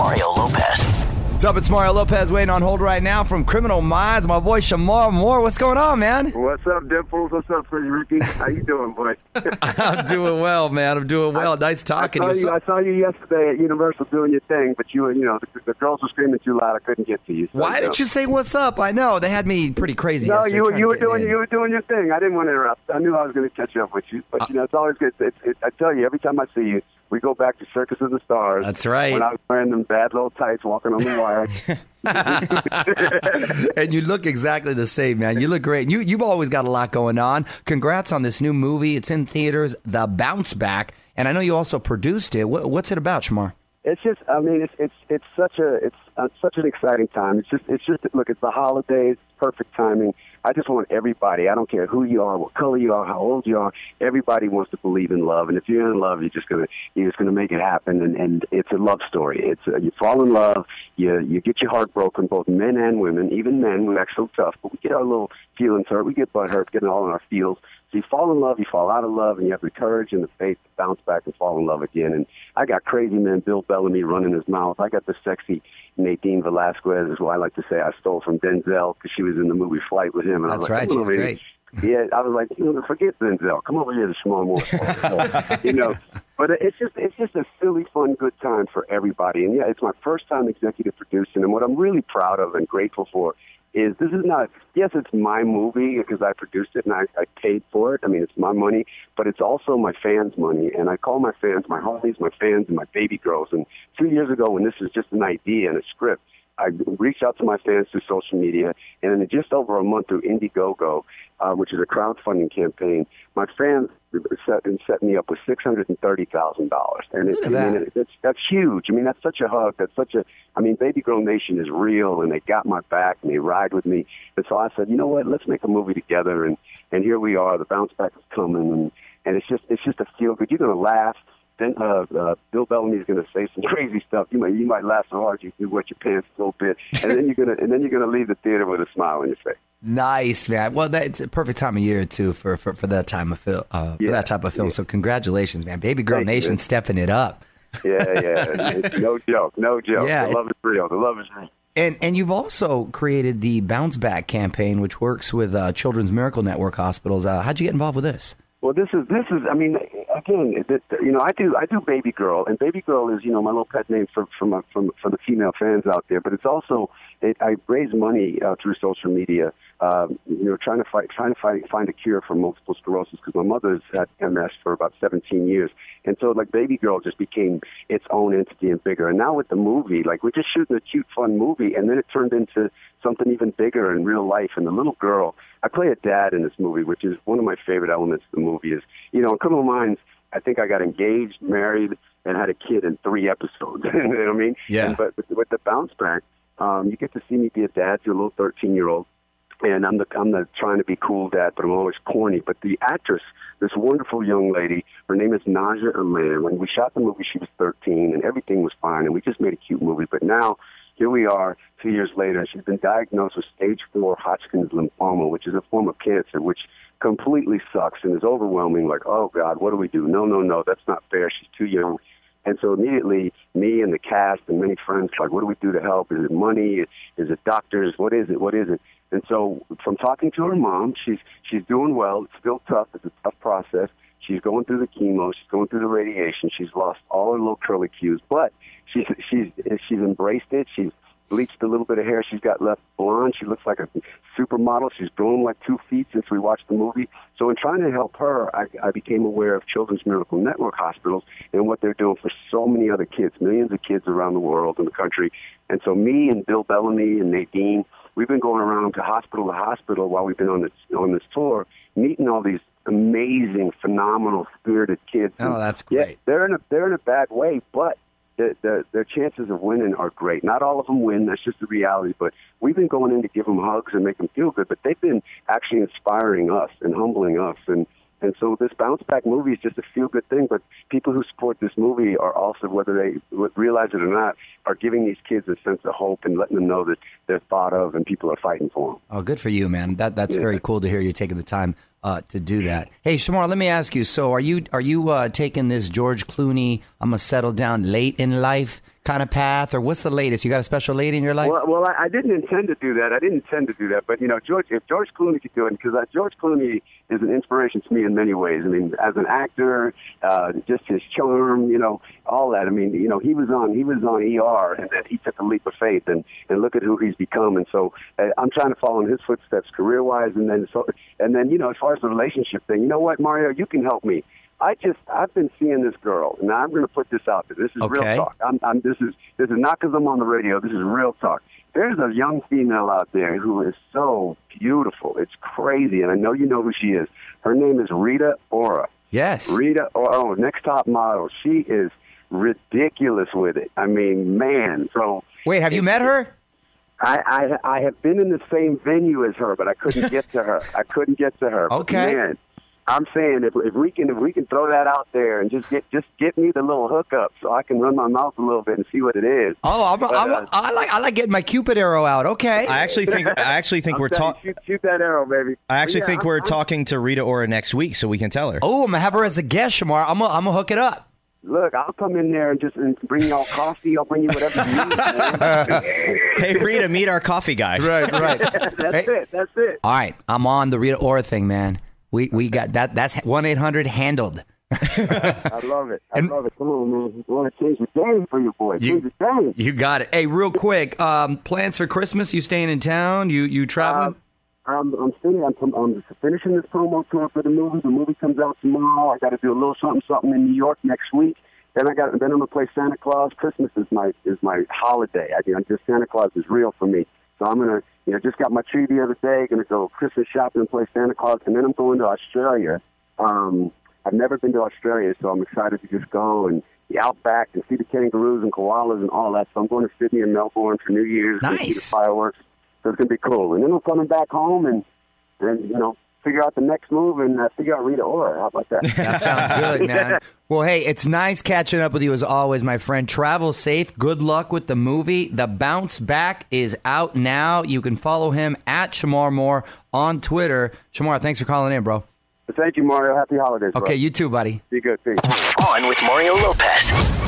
On with Mario Lopez. What's up? It's Mario Lopez waiting on hold right now from Criminal Minds. My boy Shemar Moore. What's going on, man? What's up, Dimples? What's up, Freddie Ricky? How you doing, boy? I'm doing well, man. I'm doing well. Nice talking I to saw, you. you. I saw you yesterday at Universal doing your thing, but you, were- you know, the, the girls were screaming too loud. I couldn't get to you. So, Why you didn't you say what's up? I know they had me pretty crazy. No, yesterday you were you were doing you were doing your thing. I didn't want to interrupt. I knew I was going to catch up with you, Uh, but you know, it's always good. It's, it's, I tell you, every time I see you, we go back to Circus of the Stars. That's right. When I was wearing them bad little tights, walking on the wire. and you look exactly the same, man. You look great. You you've always got a lot going on. Congrats on this new movie. It's in theaters, The Bounce Back, and I know you also produced it. What, what's it about, Shemar? It's just, I mean, it's it's it's such a it's uh, such an exciting time. It's just it's just look, it's the holidays, perfect timing. I just want everybody. I don't care who you are, what color you are, how old you are. Everybody wants to believe in love, and if you're in love, you're just gonna you're just gonna make it happen. And and it's a love story. It's uh, you fall in love, you you get your heart broken, both men and women, even men who act so tough, but we get our little feelings hurt, we get butt hurt, getting all in our feels. So you fall in love, you fall out of love, and you have the courage and the faith to bounce back and fall in love again. And I got crazy man Bill Bellamy running his mouth. I got the sexy Nadine Velazquez, is who I like to say I stole from Denzel because she was in the movie Flight with him. And I was That's like, right. She's great. Yeah, I was like, you know, forget Denzel. Come over here to Small Moore. you know, but it's just it's just a silly, fun, good time for everybody. And yeah, it's my first time executive producing, and what I'm really proud of and grateful for is this is not yes, it's my movie because I produced it and I, I paid for it. I mean, it's my money, but it's also my fans' money, and I call my fans my homies, my fans, and my baby girls. And two years ago, when this was just an idea and a script. I reached out to my fans through social media, and in just over a month through Indiegogo, uh, which is a crowdfunding campaign, my fans set, set me up with six hundred and thirty thousand dollars, and it's, Look at I mean, that. that's that's huge. I mean, that's such a hug. That's such a. I mean, Baby Girl Nation is real, and they got my back, and they ride with me. And so I said, you know what? Let's make a movie together, and and here we are. The bounce back is coming, and and it's just it's just a feel good. You're gonna laugh. Then uh, uh, Bill Bellamy's going to say some crazy stuff. You might you might laugh so hard you, you wet your pants a little bit, and then you're gonna and then you're gonna leave the theater with a smile on your face. Nice, man. Well, that's a perfect time of year too for for, for that time of film, uh, for that type of film. So congratulations, man. Baby Girl Thank Nation man. stepping it up. Yeah, yeah, no joke, no joke. Yeah, the love is real. The love is real. And and you've also created the Bounce Back campaign, which works with uh, Children's Miracle Network hospitals. Uh, how'd you get involved with this? Well, this is this is. I mean, again, you know, I do I do Baby Girl, and Baby Girl is you know my little pet name for from from for the female fans out there. But it's also it, I raise money uh, through social media um, you know, trying to fight, trying to fight, find a cure for multiple sclerosis because my mother's had MS for about 17 years, and so like Baby Girl just became its own entity and bigger. And now with the movie, like we're just shooting a cute, fun movie, and then it turned into something even bigger in real life. And the little girl, I play a dad in this movie, which is one of my favorite elements of the movie. Is you know, in Criminal Minds, I think I got engaged, married, and had a kid in three episodes. you know what I mean? Yeah. And, but with, with the bounce back, um, you get to see me be a dad to a little 13 year old. And I'm the I'm the trying to be cool dad, but I'm always corny. But the actress, this wonderful young lady, her name is Naja Alir. When we shot the movie, she was 13, and everything was fine, and we just made a cute movie. But now, here we are, two years later. She's been diagnosed with stage four Hodgkin's lymphoma, which is a form of cancer, which completely sucks and is overwhelming. Like, oh God, what do we do? No, no, no, that's not fair. She's too young. And so immediately, me and the cast and many friends like, what do we do to help? Is it money? Is it doctors? What is it? What is it? And so, from talking to her mom, she's she's doing well. It's still tough. It's a tough process. She's going through the chemo. She's going through the radiation. She's lost all her little curly cues, but she's she's she's embraced it. She's bleached a little bit of hair she's got left blonde. She looks like a supermodel. She's grown like two feet since we watched the movie. So in trying to help her, I, I became aware of Children's Miracle Network hospitals and what they're doing for so many other kids, millions of kids around the world and the country. And so me and Bill Bellamy and Nadine, we've been going around to hospital to hospital while we've been on this on this tour, meeting all these amazing, phenomenal, spirited kids. Oh, that's yeah, great. they're in a they're in a bad way, but the, the, their chances of winning are great. Not all of them win. That's just the reality. But we've been going in to give them hugs and make them feel good. But they've been actually inspiring us and humbling us. And and so this bounce back movie is just a feel good thing. But people who support this movie are also, whether they realize it or not, are giving these kids a sense of hope and letting them know that they're thought of and people are fighting for them. Oh, good for you, man. That that's very cool to hear you taking the time uh, to do that. Hey, Shemar, let me ask you. So, are you are you uh, taking this George Clooney? I'm gonna settle down late in life kind of path, or what's the latest? You got a special lady in your life? Well, well, I, I didn't intend to do that. I didn't intend to do that. But you know, George, if George Clooney could do it, because uh, George Clooney is an inspiration to me in many ways. I mean, as an actor, uh, just his charm, you know, all that. I mean, you know, he was on he was on ER, and then he took a leap of faith, and and look at who he's become. And so uh, I'm trying to follow in his footsteps career wise, and then so and then you know, as far as the relationship thing, you know what, Mario, you can help me. I just I've been seeing this girl. and I'm going to put this out there. This is Okay. real talk. I'm, I'm this is this is not because I'm on the radio. This is real talk. There's a young female out there who is so beautiful. It's crazy, and I know you know who she is. Her name is Rita Ora. yes. Rita, Ora, oh, next top model. She is ridiculous with it. I mean, man. So Wait, have you met her? I, I I have been in the same venue as her, but I couldn't get to her. I couldn't get to her. Okay. man, I'm saying if if we can if we can throw that out there and just get just get me the little hookup so I can run my mouth a little bit and see what it is. Oh, I'm, But, I'm, uh, I like I like getting my Cupid arrow out. Okay. I actually think I actually think I'm we're talking. shoot, shoot that arrow, baby. I actually yeah, think I'm- we're I'm- talking to Rita Ora next week, so we can tell her. oh, I'm gonna have her as a guest, Shemar. I'm gonna I'm gonna hook it up. Look, I'll come in there and just and bring y'all coffee. I'll bring you whatever you need. man. Hey Rita, meet our coffee guy. Right, right. That's Hey. it. That's it. All right, I'm on the Rita Ora thing, man. We we got that. That's one eight hundred handled. I love it. I And- love it. Come on, man. I want to change the game for you, boy. You- Change the game. You got it. Hey, real quick, um, plans for Christmas? You staying in town? You you traveling? Um, I'm I'm finishing. I'm, I'm finishing this promo tour for the movie. The movie comes out tomorrow. I got to do a little something something in New York next week. Then I got then I'm gonna play Santa Claus. Christmas is my is my holiday. I mean, just Santa Claus is real for me. So I'm gonna you know just got my tree the other day. Gonna go Christmas shopping and play Santa Claus, and then I'm going to Australia. Um, I've never been to Australia, so I'm excited to just go and the outback and see the kangaroos and koalas and all that. So I'm going to Sydney and Melbourne for New Year's. and see the fireworks. So it's gonna be cool. And then I'm coming back home and and you know figure out the next move and uh, figure out Rita Ora. How about that? That sounds good, man. Well, hey, it's nice catching up with you as always, my friend. Travel safe. Good luck with the movie. The Bounce Back is out now. You can follow him at Shemar Moore on Twitter. Shemar, thanks for calling in, bro. Thank you, Mario. Happy holidays. bro. Okay, you too, buddy. Be good. Peace. On with Mario Lopez.